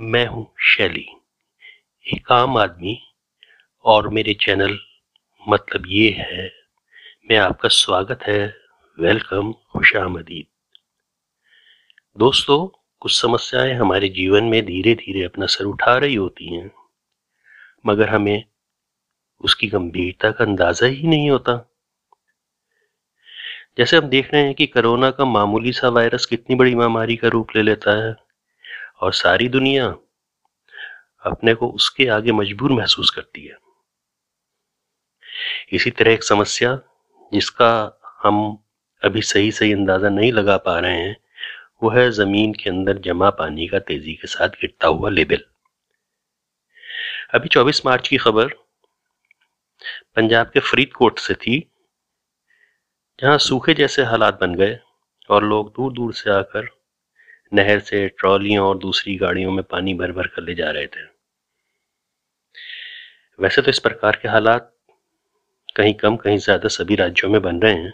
मैं हूँ शैली। एक आम आदमी और मेरे चैनल मतलब ये है, मैं आपका स्वागत है। वेलकम खुश आमदीद दोस्तों, कुछ समस्याएँ हमारे जीवन में धीरे धीरे अपना सर उठा रही होती हैं, मगर हमें उसकी गंभीरता का अंदाज़ा ही नहीं होता। जैसे हम देख रहे हैं कि कोरोना का मामूली सा वायरस कितनी बड़ी महामारी का रूप ले लेता है और सारी दुनिया अपने को उसके आगे मजबूर महसूस करती है। इसी तरह एक समस्या जिसका हम अभी सही सही अंदाज़ा नहीं लगा पा रहे हैं, वो है ज़मीन के अंदर जमा पानी का तेज़ी के साथ गिरता हुआ लेवल अभी 24 मार्च की खबर पंजाब के फरीदकोट से थी, जहाँ सूखे जैसे हालात बन गए और लोग दूर दूर से आकर नहर से ट्रॉलियों और दूसरी गाड़ियों में पानी भर भर कर ले जा रहे थे। वैसे तो इस प्रकार के हालात कहीं कम, कहीं ज़्यादा सभी राज्यों में बन रहे हैं।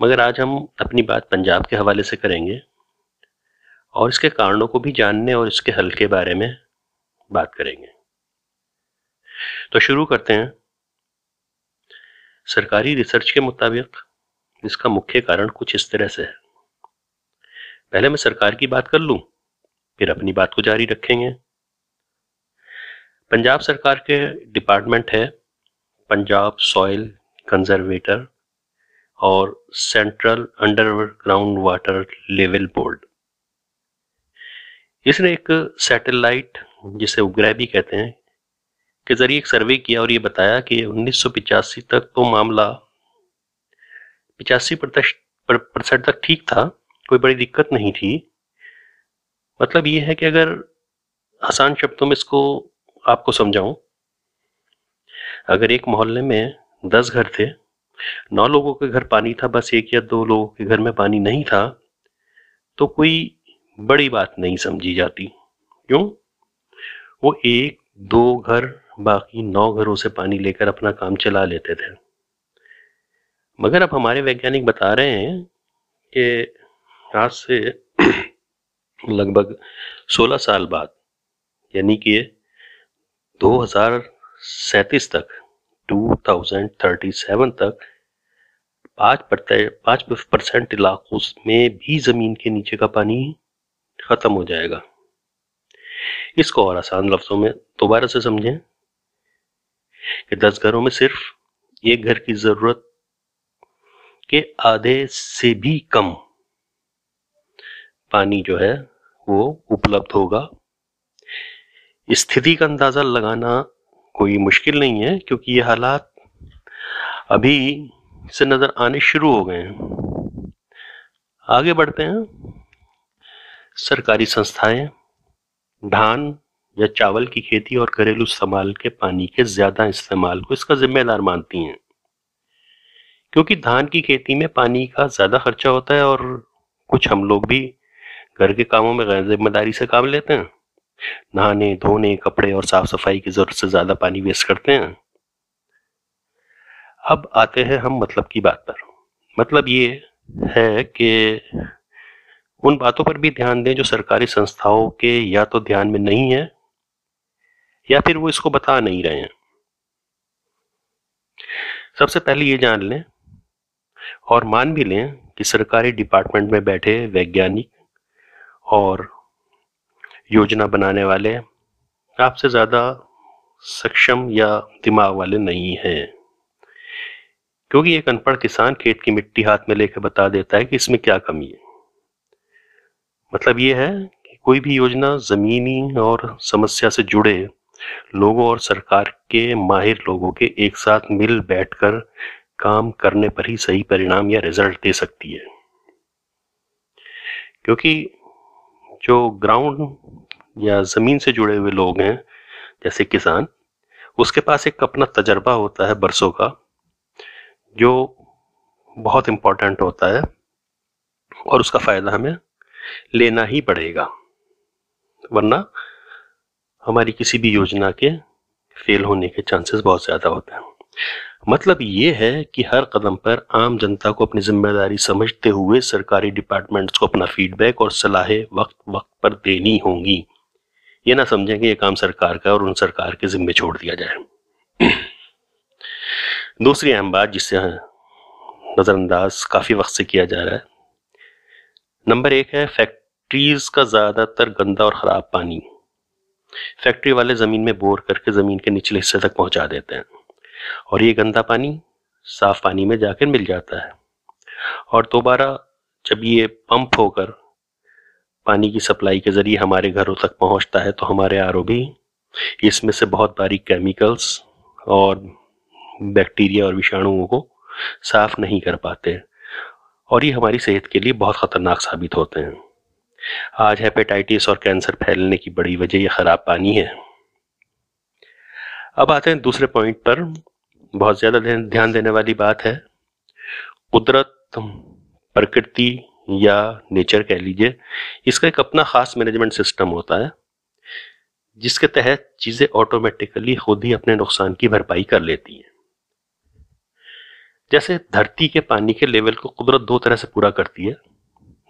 मगर आज हम अपनी बात पंजाब के हवाले से करेंगे और इसके कारणों को भी जानने और इसके हल के बारे में बात करेंगे। तो शुरू करते हैं। सरकारी रिसर्च के मुताबिक इसका मुख्य कारण कुछ इस तरह से है। पहले मैं सरकार की बात कर लूँ, फिर अपनी बात को जारी रखेंगे। पंजाब सरकार के डिपार्टमेंट है, पंजाब सॉइल कंजर्वेटर और central underground water level board. इसने एक सैटेलाइट, जिसे उपग्रह भी कहते हैं, के ज़रिए एक सर्वे किया और ये बताया कि उन्नीस तक तो मामला पिचासी परसेंट तक ठीक था कोई बड़ी दिक्कत नहीं थी। मतलब ये है कि अगर आसान शब्दों में इसको आपको समझाऊं, अगर एक मोहल्ले में दस घर थे, नौ लोगों के घर पानी था, बस एक या दो लोगों के घर में पानी नहीं था तो कोई बड़ी बात नहीं समझी जाती। क्यों? वो एक, दो घर, बाकी नौ घरों से पानी लेकर अपना काम चला लेते थे। मगर अब हमारे वैज्ञानिक बता रहे हैं कि आज से लगभग 16 साल बाद, यानी कि दो हज़ार सैतीस तक 2037 तक, पाँच पाँच परसेंट इलाकों में भी ज़मीन के नीचे का पानी खत्म हो जाएगा। इसको और आसान लफ्जों में दोबारा से समझें कि दस घरों में सिर्फ़ एक घर की ज़रूरत के आधे से भी कम पानी जो है वो उपलब्ध होगा। स्थिति का अंदाज़ा लगाना कोई मुश्किल नहीं है, क्योंकि ये हालात अभी से नज़र आने शुरू हो गए हैं। आगे बढ़ते हैं। सरकारी संस्थाएँ, धान या चावल की खेती और घरेलू इस्तेमाल के पानी के ज़्यादा इस्तेमाल को इसका जिम्मेदार मानती हैं। क्योंकि धान की खेती में पानी का ज़्यादा खर्चा होता है और कुछ हम लोग भी घर के कामों में गैर ज़िम्मेदारी से काम लेते हैं। नहाने, धोने, कपड़े और साफ़ सफ़ाई की ज़रूरत से ज़्यादा पानी वेस्ट करते हैं। अब आते हैं हम मतलब की बात पर। मतलब ये है कि उन बातों पर भी ध्यान दें जो सरकारी संस्थाओं के या तो ध्यान में नहीं है, या फिर वो इसको बता नहीं रहे हैं। सबसे पहले ये जान लें और मान भी लें कि सरकारी डिपार्टमेंट में बैठे वैज्ञानिक और योजना बनाने वाले आपसे ज़्यादा सक्षम या दिमाग वाले नहीं हैं। क्योंकि एक अनपढ़ किसान खेत की मिट्टी हाथ में लेकर बता देता है कि इसमें क्या कमी है। मतलब ये है कि कोई भी योजना ज़मीनी और समस्या से जुड़े लोगों और सरकार के माहिर लोगों के एक साथ मिल बैठकर काम करने पर ही सही परिणाम या रिज़ल्ट दे सकती है। क्योंकि जो ग्राउंड या ज़मीन से जुड़े हुए लोग हैं, जैसे किसान, उसके पास एक अपना तजर्बा होता है बरसों का, जो बहुत इम्पोर्टेंट होता है और उसका फ़ायदा हमें लेना ही पड़ेगा, वरना हमारी किसी भी योजना के फेल होने के चांसेस बहुत ज़्यादा होते हैं। मतलब ये है कि हर कदम पर आम जनता को अपनी ज़िम्मेदारी समझते हुए सरकारी डिपार्टमेंट्स को अपना फीडबैक और सलाहें वक्त वक्त पर देनी होंगी। ये ना समझें कि ये काम सरकार का और उन सरकार के जिम्मे छोड़ दिया जाए। दूसरी अहम बात जिससे नज़रअंदाज काफ़ी वक्त से किया जा रहा है। नंबर एक है फैक्ट्रीज का ज़्यादातर गंदा और ख़राब पानी। फैक्ट्री वाले ज़मीन में बोर करके ज़मीन के निचले हिस्से तक पहुँचा देते हैं। और ये गंदा पानी साफ़ पानी में जाकर मिल जाता है। और दोबारा जब ये पंप होकर पानी की सप्लाई के ज़रिए हमारे घरों तक पहुँचता है तो हमारे आरओ भी इसमें से बहुत बारीक केमिकल्स और बैक्टीरिया और विषाणुओं को साफ़ नहीं कर पाते और ये हमारी सेहत के लिए बहुत ख़तरनाक साबित होते हैं। आज हेपेटाइटिस और कैंसर फैलने की बड़ी वजह ये ख़राब पानी है। अब आते हैं दूसरे पॉइंट पर बहुत ज़्यादा ध्यान देने वाली बात है। कुदरत, प्रकृति या नेचर कह लीजिए, इसका एक अपना खास मैनेजमेंट सिस्टम होता है, जिसके तहत चीज़ें ऑटोमेटिकली खुद ही अपने नुकसान की भरपाई कर लेती हैं। जैसे धरती के पानी के लेवल को कुदरत दो तरह से पूरा करती है।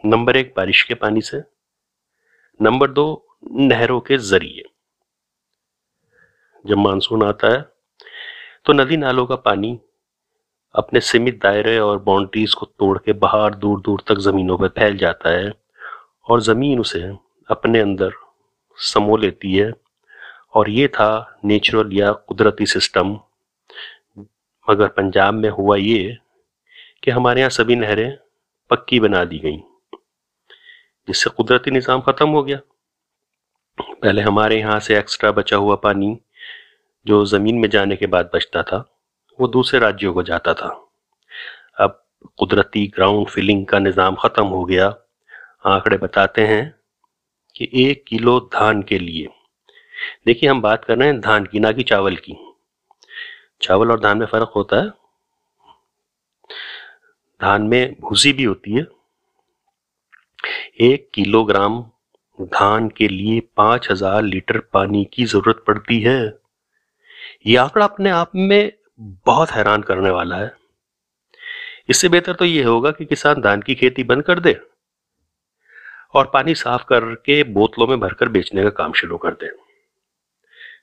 नंबर एक, बारिश के पानी से। नंबर दो, नहरों के ज़रिए। जब मानसून आता है तो नदी नालों का पानी अपने सीमित दायरे और बाउंड्रीज को तोड़ के बाहर दूर दूर तक जमीनों पर फैल जाता है और ज़मीन उसे अपने अंदर समो लेती है। और ये था नेचुरल या कुदरती सिस्टम मगर पंजाब में हुआ ये कि हमारे यहाँ सभी नहरें पक्की बना दी गई, जिससे कुदरती निज़ाम ख़त्म हो गया। पहले हमारे यहाँ से एक्स्ट्रा बचा हुआ पानी जो ज़मीन में जाने के बाद बचता था, वो दूसरे राज्यों को जाता था। अब कुदरती ग्राउंड फिलिंग का निज़ाम ख़त्म हो गया। आंकड़े बताते हैं कि एक किलो धान के लिए। देखिए, हम बात कर रहे हैं धान की, ना कि चावल की। चावल और धान में फ़र्क होता है। धान में भूसी भी होती है। एक किलोग्राम धान के लिए पाँच हज़ार लीटर पानी की ज़रूरत पड़ती है। यह आंकड़ा अपने आप में बहुत हैरान करने वाला है। इससे बेहतर तो यह होगा कि किसान धान की खेती बंद कर दे और पानी साफ़ करके बोतलों में भरकर बेचने का काम शुरू कर दे।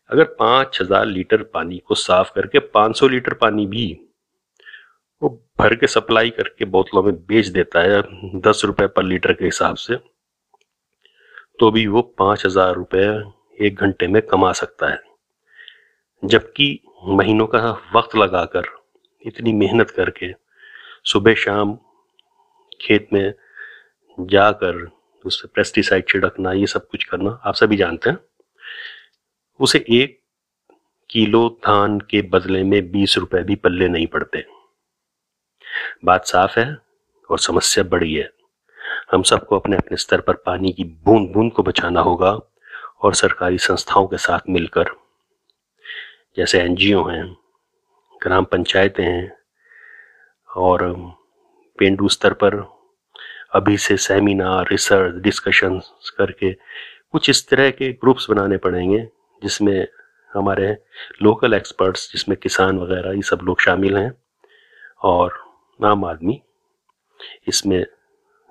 अगर पाँच हज़ार लीटर पानी को साफ़ करके पाँच सौ लीटर पानी भी वो भर के सप्लाई करके बोतलों में बेच देता है दस रुपए पर लीटर के हिसाब से तो भी वो पाँच हज़ार रुपये एक घंटे में कमा सकता है। जबकि महीनों का वक्त लगाकर, इतनी मेहनत करके सुबह शाम खेत में जाकर, उस पर पेस्टिसाइड छिड़कना, ये सब कुछ करना, आप सभी जानते हैं। उसे एक किलो धान के बदले में बीस रुपए भी पल्ले नहीं पड़ते। बात साफ़ है और समस्या बड़ी है। हम सबको अपने अपने स्तर पर पानी की बूंद बूंद को बचाना होगा और सरकारी संस्थाओं के साथ मिलकर जैसे एनजीओ हैं, ग्राम पंचायतें हैं और पेंडू स्तर पर अभी से सेमिनार, रिसर्च डिस्कशन करके कुछ इस तरह के ग्रुप्स बनाने पड़ेंगे जिसमें हमारे लोकल एक्सपर्ट्स, जिसमें किसान वगैरह, ये सब लोग शामिल हैं और आम आदमी इसमें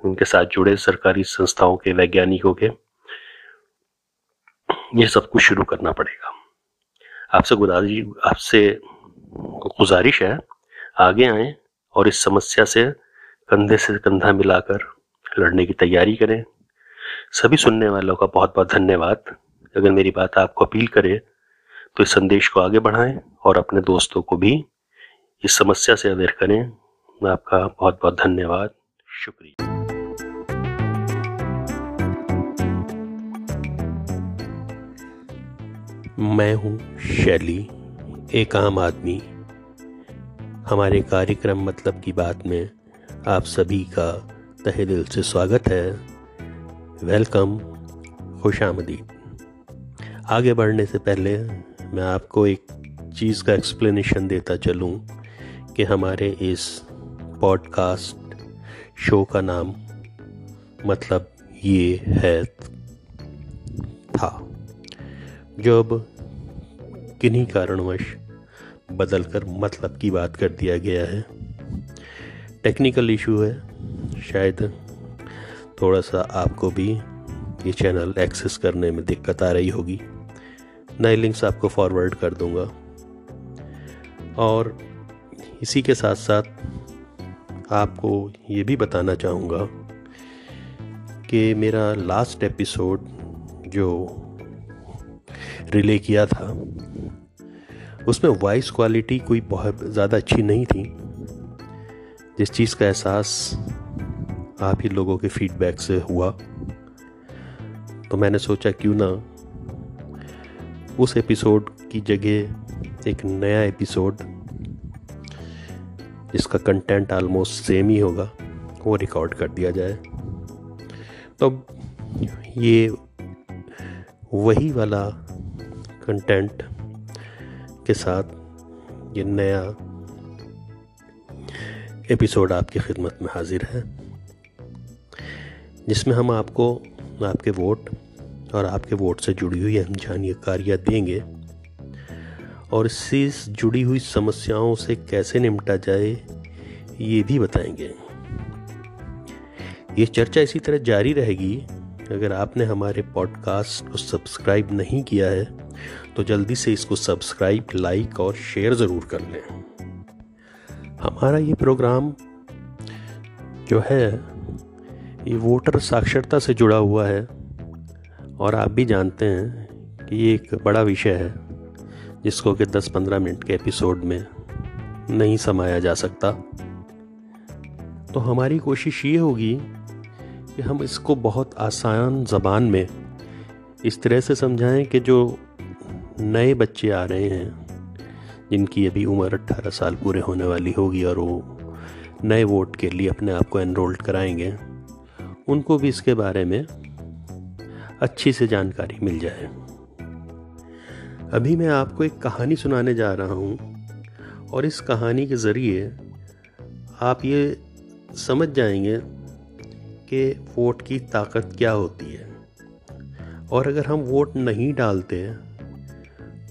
उनके साथ जुड़े सरकारी संस्थाओं के वैज्ञानिकों के, ये सब कुछ शुरू करना पड़ेगा। आपसे गुजारिश आपसे गुजारिश है, आगे आए और इस समस्या से कंधे से कंधा मिलाकर लड़ने की तैयारी करें। सभी सुनने वालों का बहुत बहुत धन्यवाद। अगर मेरी बात आपको अपील करे तो इस संदेश को आगे बढ़ाएँ और अपने दोस्तों को भी इस समस्या से अवेयर करें। आपका बहुत बहुत धन्यवाद। शुक्रिया। मैं हूँ शैली, एक आम आदमी। हमारे कार्यक्रम मतलब की बात में आप सभी का तहे दिल से स्वागत है। वेलकम, खुश आगे बढ़ने से पहले मैं आपको एक चीज़ का एक्सप्लेनेशन देता चलूँ कि हमारे इस पॉडकास्ट शो का नाम मतलब ये है था। जो अब किन्हीं कारणवश बदलकर मतलब की बात कर दिया गया है। टेक्निकल इशू है। शायद थोड़ा सा आपको भी ये चैनल एक्सेस करने में दिक्कत आ रही होगी। नए लिंक्स आपको फॉरवर्ड कर दूँगा। और इसी के साथ साथ आपको ये भी बताना चाहूँगा कि मेरा लास्ट एपिसोड जो रिले किया था। उसमें वॉइस क्वालिटी कोई बहुत ज़्यादा अच्छी नहीं थी। जिस चीज़ का एहसास आप ही लोगों के फीडबैक से हुआ तो मैंने सोचा क्यों ना उस एपिसोड की जगह एक नया एपिसोड जिसका कंटेंट ऑलमोस्ट सेम ही होगा, वो रिकॉर्ड कर दिया जाए। तो ये वही वाला कंटेंट के साथ ये नया एपिसोड आपकी खिदमत में हाजिर है, जिसमें हम आपको, आपके वोट और आपके वोट से जुड़ी हुई अहम जानकारियाँ देंगे और इससे जुड़ी हुई समस्याओं से कैसे निपटा जाए, ये भी बताएँगे। ये चर्चा इसी तरह जारी रहेगी। अगर आपने हमारे पॉडकास्ट को सब्सक्राइब नहीं किया है तो जल्दी से इसको सब्सक्राइब लाइक और शेयर ज़रूर कर लें। हमारा ये प्रोग्राम जो है, ये वोटर साक्षरता से जुड़ा हुआ है और आप भी जानते हैं कि ये एक बड़ा विषय है, जिसको कि 10-15 मिनट के एपिसोड में नहीं समाया जा सकता। तो हमारी कोशिश ये होगी कि हम इसको बहुत आसान ज़बान में इस तरह से समझाएँ कि जो नए बच्चे आ रहे हैं, जिनकी अभी उम्र 18 साल पूरे होने वाली होगी और वो नए वोट के लिए अपने आप को एनरोल्ड कराएँगे, उनको भी इसके बारे में अच्छी से जानकारी मिल जाए। अभी मैं आपको एक कहानी सुनाने जा रहा हूँ, और इस कहानी के ज़रिए आप ये समझ जाएँगे कि वोट की ताकत क्या होती है। और अगर हम वोट नहीं डालते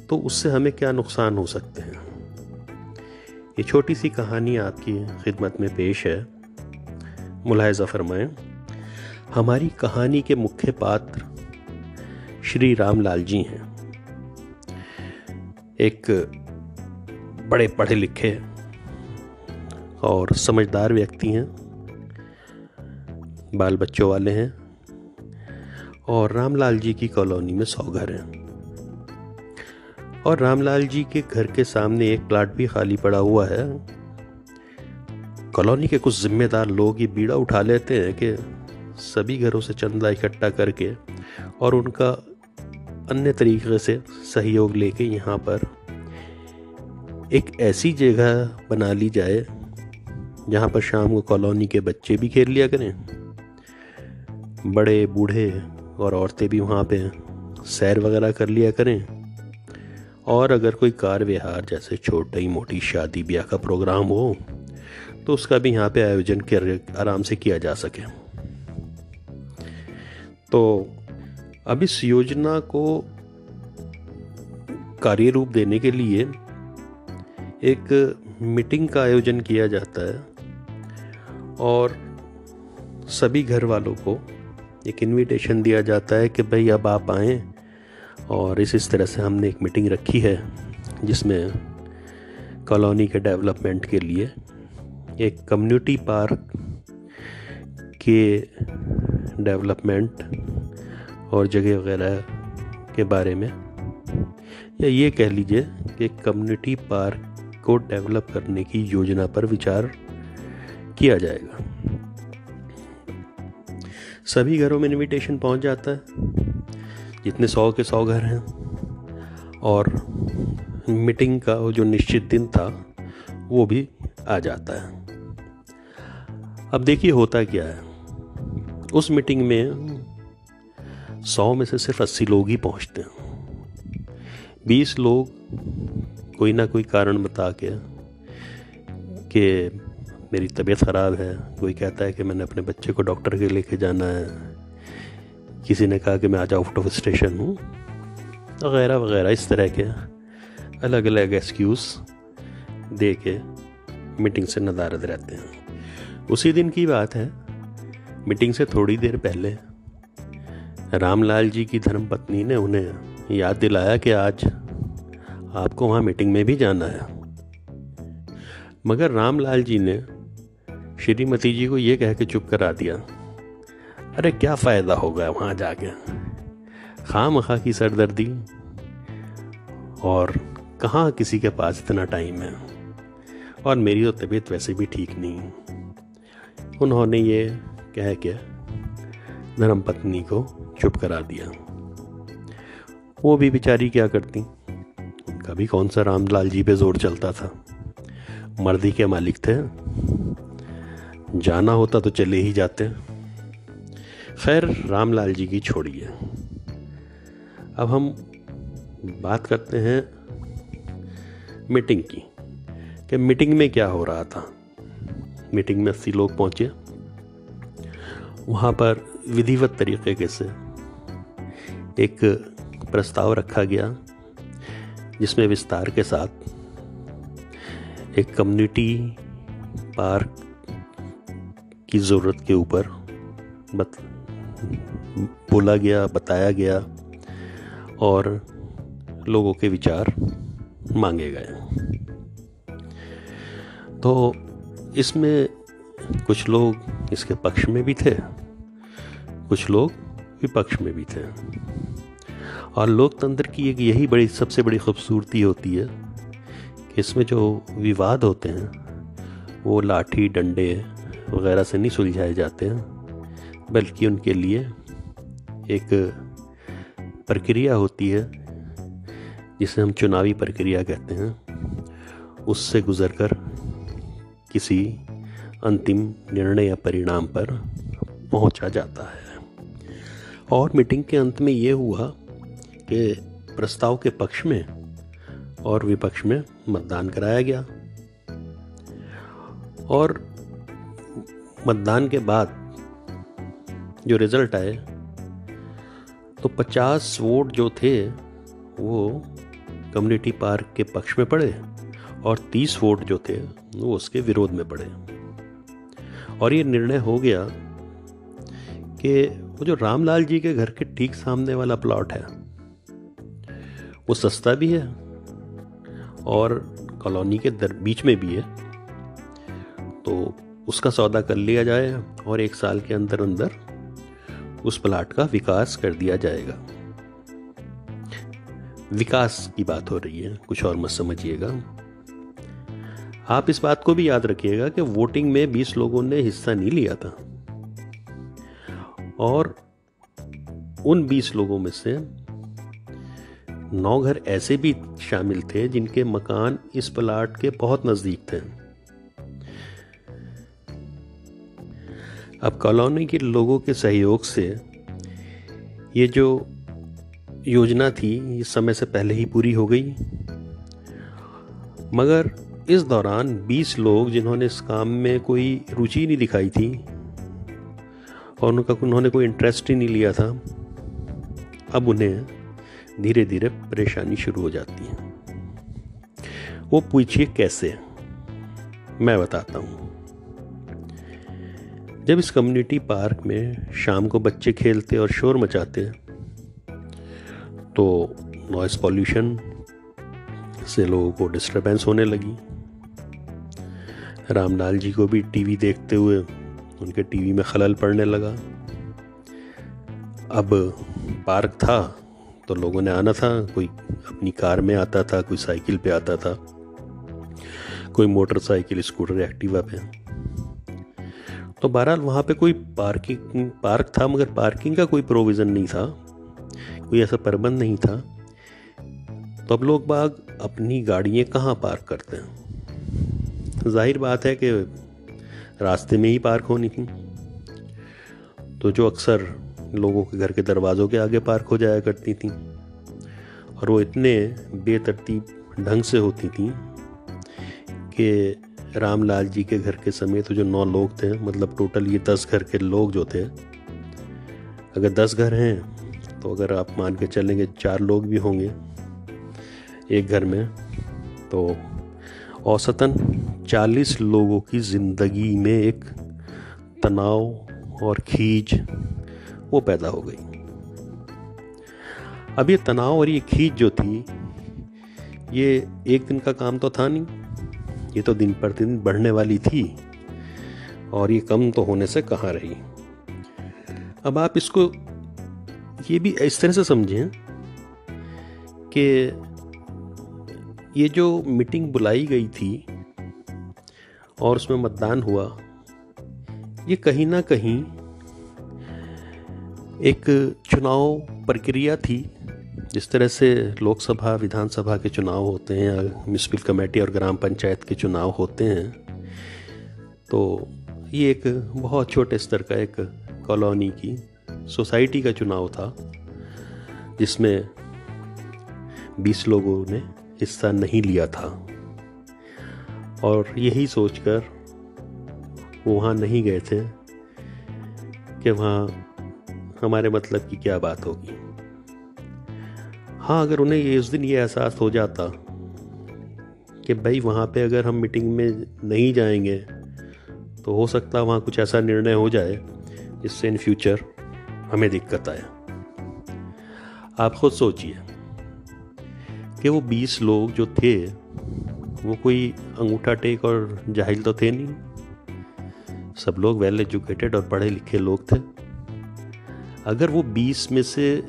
तो उससे हमें क्या नुकसान हो सकते हैं? ये छोटी सी कहानी आपकी खिदमत में पेश है। मुलायजा फरमाएँ, हमारी कहानी के मुख्य पात्र श्री रामलाल जी हैं। एक बड़े पढ़े लिखे और समझदार व्यक्ति हैं, बाल बच्चों वाले हैं और रामलाल जी की कॉलोनी में सौ घर हैं। और रामलाल जी के घर के सामने एक प्लाट भी खाली पड़ा हुआ है। कॉलोनी के कुछ जिम्मेदार लोग ये बीड़ा उठा लेते हैं कि सभी घरों से चंदा इकट्ठा करके और उनका अन्य तरीके से सहयोग लेके यहाँ पर एक ऐसी जगह बना ली जाए, जहाँ पर शाम को कॉलोनी के बच्चे भी खेल लिया करें। बड़े, बूढ़े और औरतें भी वहाँ पे सैर वगैरह कर लिया करें। और अगर कोई कार व्यवहार जैसे छोटी मोटी शादी ब्याह का प्रोग्राम हो तो उसका भी यहाँ पे आयोजन कर आराम से किया जा सके। तो अब इस योजना को कार्य रूप देने के लिए एक मीटिंग का आयोजन किया जाता है और सभी घर वालों को एक इनविटेशन दिया जाता है कि भाई अब आप आएँ और इस इस तरह से हमने एक मीटिंग रखी है, जिसमें कॉलोनी के डेवलपमेंट के लिए एक कम्युनिटी पार्क के डेवलपमेंट और जगह वगैरह के बारे में, या ये कह लीजिए कि कम्युनिटी पार्क को डेवलप करने की योजना पर विचार किया जाएगा। सभी घरों में इनविटेशन पहुँच जाता है। जितने सौ के सौ घर हैं। और मीटिंग का जो निश्चित दिन था, वो भी आ जाता है। अब देखिए होता क्या है। उस मीटिंग में सौ में से सिर्फ़ अस्सी लोग ही पहुँचते हैं। बीस लोग कोई ना कोई कारण बता के, कि मेरी तबीयत ख़राब है। कोई कहता है कि मैंने अपने बच्चे को डॉक्टर के लेके जाना है। किसी ने कहा कि मैं आज आउट ऑफ़ स्टेशन हूँ। वगैरह वगैरह, इस तरह के अलग अलग एक्सक्यूज़ दे के मीटिंग से नदारद रहते हैं। उसी दिन की बात है। मीटिंग से थोड़ी देर पहले रामलाल जी की धर्मपत्नी ने उन्हें याद दिलाया कि आज आपको वहाँ मीटिंग में भी जाना है। मगर रामलाल जी ने श्रीमती जी को ये कह के चुप करा दिया। अरे क्या फ़ायदा होगा वहाँ जाके? खाम खा की सरदर्दी। और कहाँ किसी के पास इतना टाइम है? और मेरी तो तबीयत वैसे भी ठीक नहीं। उन्होंने ये कह के धर्म पत्नी को चुप करा दिया। वो भी बेचारी क्या करती? कभी कौन सा रामलाल जी पे ज़ोर चलता था? मर्दी के मालिक थे। जाना होता तो चले ही जाते। खैर रामलाल जी की छोड़िए अब हम बात करते हैं मीटिंग की, कि मीटिंग में क्या हो रहा था। मीटिंग में अस्सी लोग पहुँचे। वहाँ पर विधिवत तरीके के से एक प्रस्ताव रखा गया, जिसमें विस्तार के साथ एक कम्युनिटी पार्क की ज़रूरत के ऊपर बोला गया, बताया गया और लोगों के विचार मांगे गए। तो इसमें कुछ लोग इसके पक्ष में भी थे, कुछ लोग विपक्ष में भी थे। और लोकतंत्र की एक यही बड़ी, सबसे बड़ी खूबसूरती होती है कि इसमें जो विवाद होते हैं, वो लाठी, डंडे वगैरह से नहीं सुलझाए जाते हैं। बल्कि उनके लिए एक प्रक्रिया होती है, जिसे हम चुनावी प्रक्रिया कहते हैं। उससे गुजरकर किसी अंतिम निर्णय या परिणाम पर पहुँचा जाता है। और मीटिंग के अंत में ये हुआ कि प्रस्ताव के पक्ष में और विपक्ष में मतदान कराया गया। और मतदान के बाद जो रिज़ल्ट आए तो 50 वोट जो थे, वो कम्युनिटी पार्क के पक्ष में पड़े और 30 वोट जो थे, वो उसके विरोध में पड़े। और ये निर्णय हो गया कि वो जो रामलाल जी के घर के ठीक सामने वाला प्लॉट है, वो सस्ता भी है और कॉलोनी के दर, बीच में भी है तो उसका सौदा कर लिया जाए और एक साल के अंदर अंदर उस प्लाट का विकास कर दिया जाएगा। विकास की बात हो रही है, कुछ और मत समझिएगा। आप इस बात को भी याद रखिएगा कि वोटिंग में 20 लोगों ने हिस्सा नहीं लिया था। और उन 20 लोगों में से नौ घर ऐसे भी शामिल थे जिनके मकान इस प्लाट के बहुत नज़दीक थे। अब कॉलोनी के लोगों के सहयोग से ये जो योजना थी, ये समय से पहले ही पूरी हो गई। मगर इस दौरान 20 लोग जिन्होंने इस काम में कोई रुचि नहीं दिखाई थी और उनका उन्होंने कोई इंटरेस्ट ही नहीं लिया था, अब उन्हें धीरे धीरे परेशानी शुरू हो जाती है। वो पूछिए कैसे? मैं बताता हूँ। जब इस कम्युनिटी पार्क में शाम को बच्चे खेलते और शोर मचाते तो नॉइस पॉल्यूशन से लोगों को डिस्टरबेंस होने लगी। रामलाल जी को भी टीवी देखते हुए उनके टीवी में खलल पड़ने लगा। अब पार्क था तो लोगों ने आना था, कोई अपनी कार में आता था, कोई साइकिल पे आता था, कोई मोटरसाइकिल स्कूटर एक्टिवा पे। तो बहरहाल वहाँ पे कोई पार्किंग, पार्क था, मगर पार्किंग का कोई प्रोविज़न नहीं था। कोई ऐसा प्रबंध नहीं था। तो अब लोग बाग अपनी गाड़ियाँ कहाँ पार्क करते हैं? ज़ाहिर बात है कि रास्ते में ही पार्क होनी थी। तो जो अक्सर लोगों के घर के दरवाज़ों के आगे पार्क हो जाया करती थी, और वो इतने बेतरतीब ढंग से होती थी कि रामलाल जी के घर के समेत तो जो नौ लोग थे मतलब टोटल ये दस घर के लोग जो थे, अगर दस घर हैं तो अगर आप मान के चलेंगे चार लोग भी होंगे एक घर में तो औसतन 40 लोगों की ज़िंदगी में एक तनाव और खींच वो पैदा हो गई। अब ये तनाव और ये खींच जो थी, ये एक दिन का काम तो था नहीं। ये तो दिन प्रतिदिन बढ़ने वाली थी और ये कम तो होने से कहाँ रही। अब आप इसको ये भी इस तरह से समझें कि ये जो मीटिंग बुलाई गई थी और उसमें मतदान हुआ, ये कहीं ना कहीं एक चुनाव प्रक्रिया थी। जिस तरह से लोकसभा, विधानसभा के चुनाव होते हैं या म्यूनसिपल कमेटी और ग्राम पंचायत के चुनाव होते हैं तो ये एक बहुत छोटे स्तर का एक कॉलोनी की सोसाइटी का चुनाव था, जिसमें 20 लोगों ने हिस्सा नहीं लिया था। और यही सोचकर वो वहाँ नहीं गए थे कि वहाँ हमारे मतलब की क्या बात होगी। हाँ अगर उन्हें ये उस दिन ये एहसास हो जाता कि भाई, वहाँ पे अगर हम मीटिंग में नहीं जाएँगे तो हो सकता वहाँ कुछ ऐसा निर्णय हो जाए जिससे इन फ्यूचर हमें दिक्कत आए। आप खुद सोचिए कि वो बीस लोग जो थे, वो कोई अंगूठा टेक और जाहिल तो थे नहीं। सब लोग वेल एजुकेटेड और पढ़े लिखे लोग थे। अगर वो बीस में से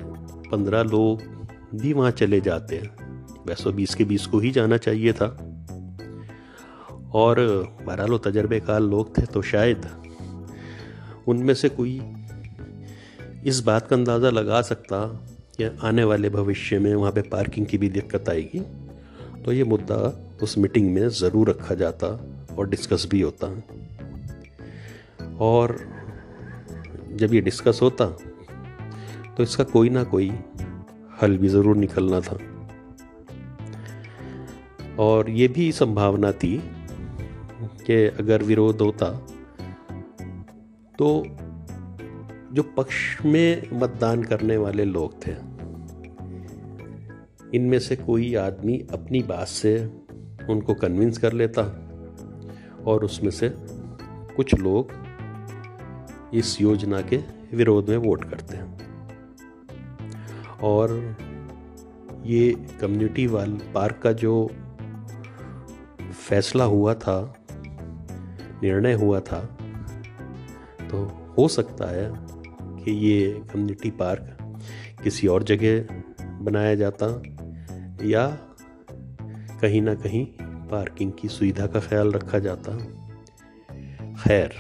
पंद्रह लोग भी वहाँ चले जाते हैं। वैसे बीस के बीस को ही जाना चाहिए था। और, बहरहाल वो तजर्बेकार लोग थे तो शायद उनमें से कोई इस बात का अंदाज़ा लगा सकता कि आने वाले भविष्य में वहाँ पे पार्किंग की भी दिक्कत आएगी। तो ये मुद्दा उस मीटिंग में ज़रूर रखा जाता और डिस्कस भी होता। और जब ये डिस्कस होता तो इसका कोई ना कोई हल भी ज़रूर निकलना था। और ये भी संभावना थी कि अगर विरोध होता तो जो पक्ष में मतदान करने वाले लोग थे, इनमें से कोई आदमी अपनी बात से उनको कन्विंस कर लेता और उसमें से कुछ लोग इस योजना के विरोध में वोट करते। हैं और ये कम्युनिटी वाल पार्क का जो फैसला हुआ था, निर्णय हुआ था तो हो सकता है कि ये कम्युनिटी पार्क किसी और जगह बनाया जाता या कहीं ना कहीं पार्किंग की सुविधा का ख्याल रखा जाता। खैर,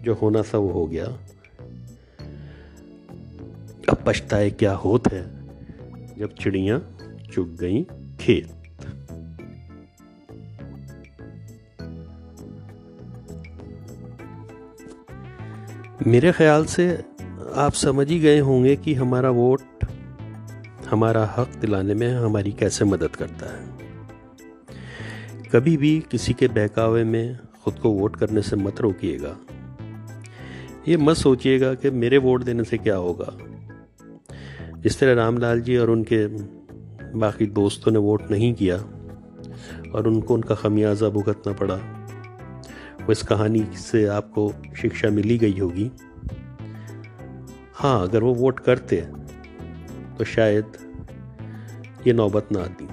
जो होना था वो हो गया। पछताए क्या होत है? जब चिड़िया चुग गई खेत। मेरे ख्याल से आप समझ ही गए होंगे कि हमारा वोट, हमारा हक दिलाने में हमारी कैसे मदद करता है। कभी भी किसी के बहकावे में खुद को वोट करने से मत रोकिएगा। ये मत सोचिएगा कि मेरे वोट देने से क्या होगा। जिस तरह रामलाल जी और उनके बाकी दोस्तों ने वोट नहीं किया और उनको उनका खमियाजा भुगतना पड़ा, वो इस कहानी से आपको शिक्षा मिली गई होगी। हाँ अगर वो वोट करते तो शायद ये नौबत ना आती।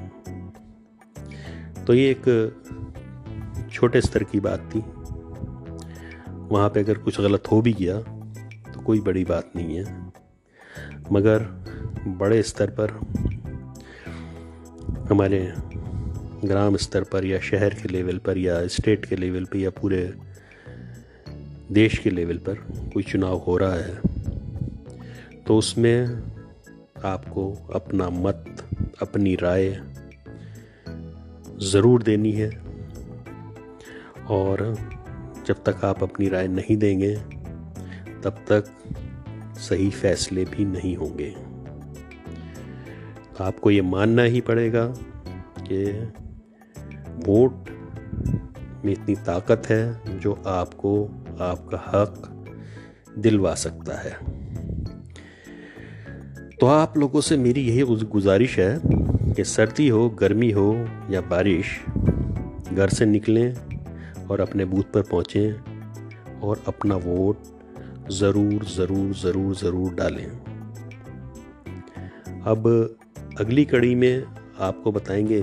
तो ये एक छोटे स्तर की बात थी। वहाँ पे अगर कुछ गलत हो भी गया तो कोई बड़ी बात नहीं है। मगर बड़े स्तर पर, हमारे ग्राम स्तर पर या शहर के लेवल पर या स्टेट के लेवल पर या पूरे देश के लेवल पर कोई चुनाव हो रहा है तो उसमें आपको अपना मत, अपनी राय ज़रूर देनी है। और जब तक आप अपनी राय नहीं देंगे, तब तक सही फैसले भी नहीं होंगे। आपको ये मानना ही पड़ेगा कि वोट में इतनी ताकत है जो आपको, आपका हक दिलवा सकता है। तो आप लोगों से मेरी यही गुजारिश है कि सर्दी हो, गर्मी हो या बारिश, घर से निकलें और अपने बूथ पर पहुँचें और अपना वोट ज़रूर ज़रूर ज़रूर ज़रूर डालें। अब अगली कड़ी में आपको बताएँगे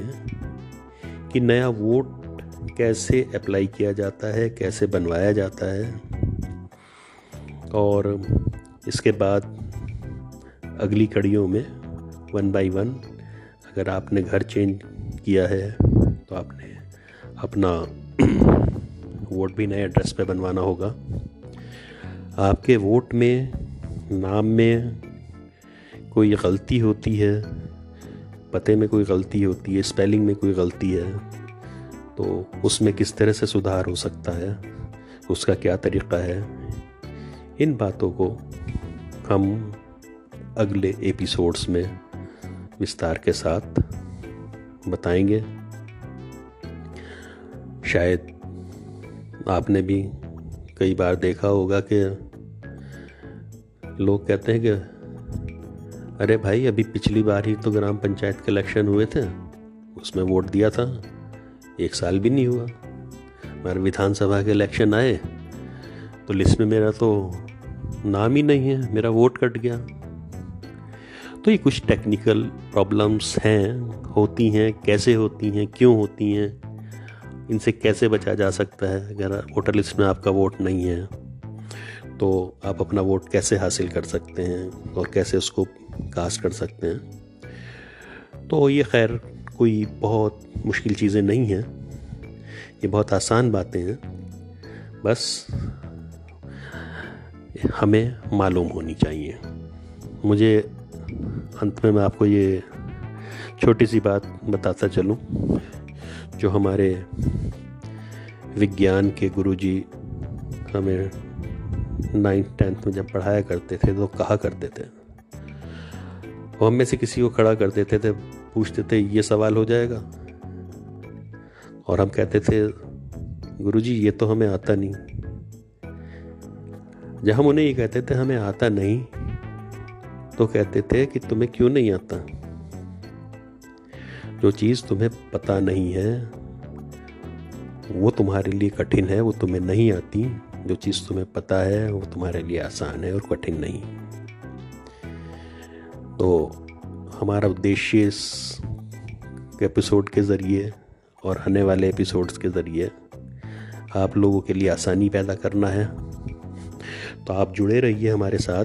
कि नया वोट कैसे अप्लाई किया जाता है, कैसे बनवाया जाता है। और इसके बाद अगली कड़ियों में वन बाय वन अगर आपने घर चेंज किया है तो आपने अपना वोट भी नए एड्रेस पे बनवाना होगा। आपके वोट में, नाम में कोई गलती होती है पते में कोई गलती होती है स्पेलिंग में कोई गलती है तो उसमें किस तरह से सुधार हो सकता है, उसका क्या तरीक़ा है, इन बातों को हम अगले एपिसोड्स में विस्तार के साथ बताएँगे। शायद आपने भी कई बार देखा होगा कि लोग कहते हैं कि अरे भाई, अभी पिछली बार ही तो ग्राम पंचायत के इलेक्शन हुए थे। उसमें वोट दिया था। एक साल भी नहीं हुआ। हमारे विधानसभा के इलेक्शन आए तो लिस्ट में मेरा तो नाम ही नहीं है, मेरा वोट कट गया। तो ये कुछ टेक्निकल प्रॉब्लम्स हैं, होती हैं, कैसे होती हैं, क्यों होती हैं, इनसे कैसे बचा जा सकता है अगर वोटर लिस्ट में आपका वोट नहीं है? तो आप अपना वोट कैसे हासिल कर सकते हैं और कैसे उसको कास्ट कर सकते हैं? तो ये खैर कोई बहुत मुश्किल चीज़ें नहीं हैं। ये बहुत आसान बातें हैं। बस हमें मालूम होनी चाहिए। मुझे अंत में मैं आपको ये छोटी सी बात बताता चलूँ, जो हमारे विज्ञान के गुरुजी हमें नाइन्थ, टेंथ में जब पढ़ाया करते थे तो कहा करते थे। वो हम में से किसी को खड़ा कर देते थे, पूछते थे, ये सवाल हो जाएगा? और हम कहते थे, गुरुजी, ये तो हमें आता नहीं। जब हम उन्हें ये कहते थे, हमें आता नहीं तो कहते थे कि, तुम्हें क्यों नहीं आता? जो चीज़ तुम्हें पता नहीं है, वो तुम्हारे लिए कठिन है, वो तुम्हें नहीं आती। जो चीज़ तुम्हें पता है, वो तुम्हारे लिए आसान है और कठिन नहीं। तो हमारा उद्देश्य इस एपिसोड के ज़रिए और आने वाले एपिसोड्स के ज़रिए आप लोगों के लिए आसानी पैदा करना है। तो आप जुड़े रहिए हमारे साथ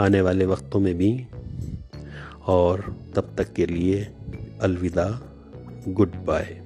आने वाले वक्तों में भी। और तब तक के लिए अलविदा, गुड बाय।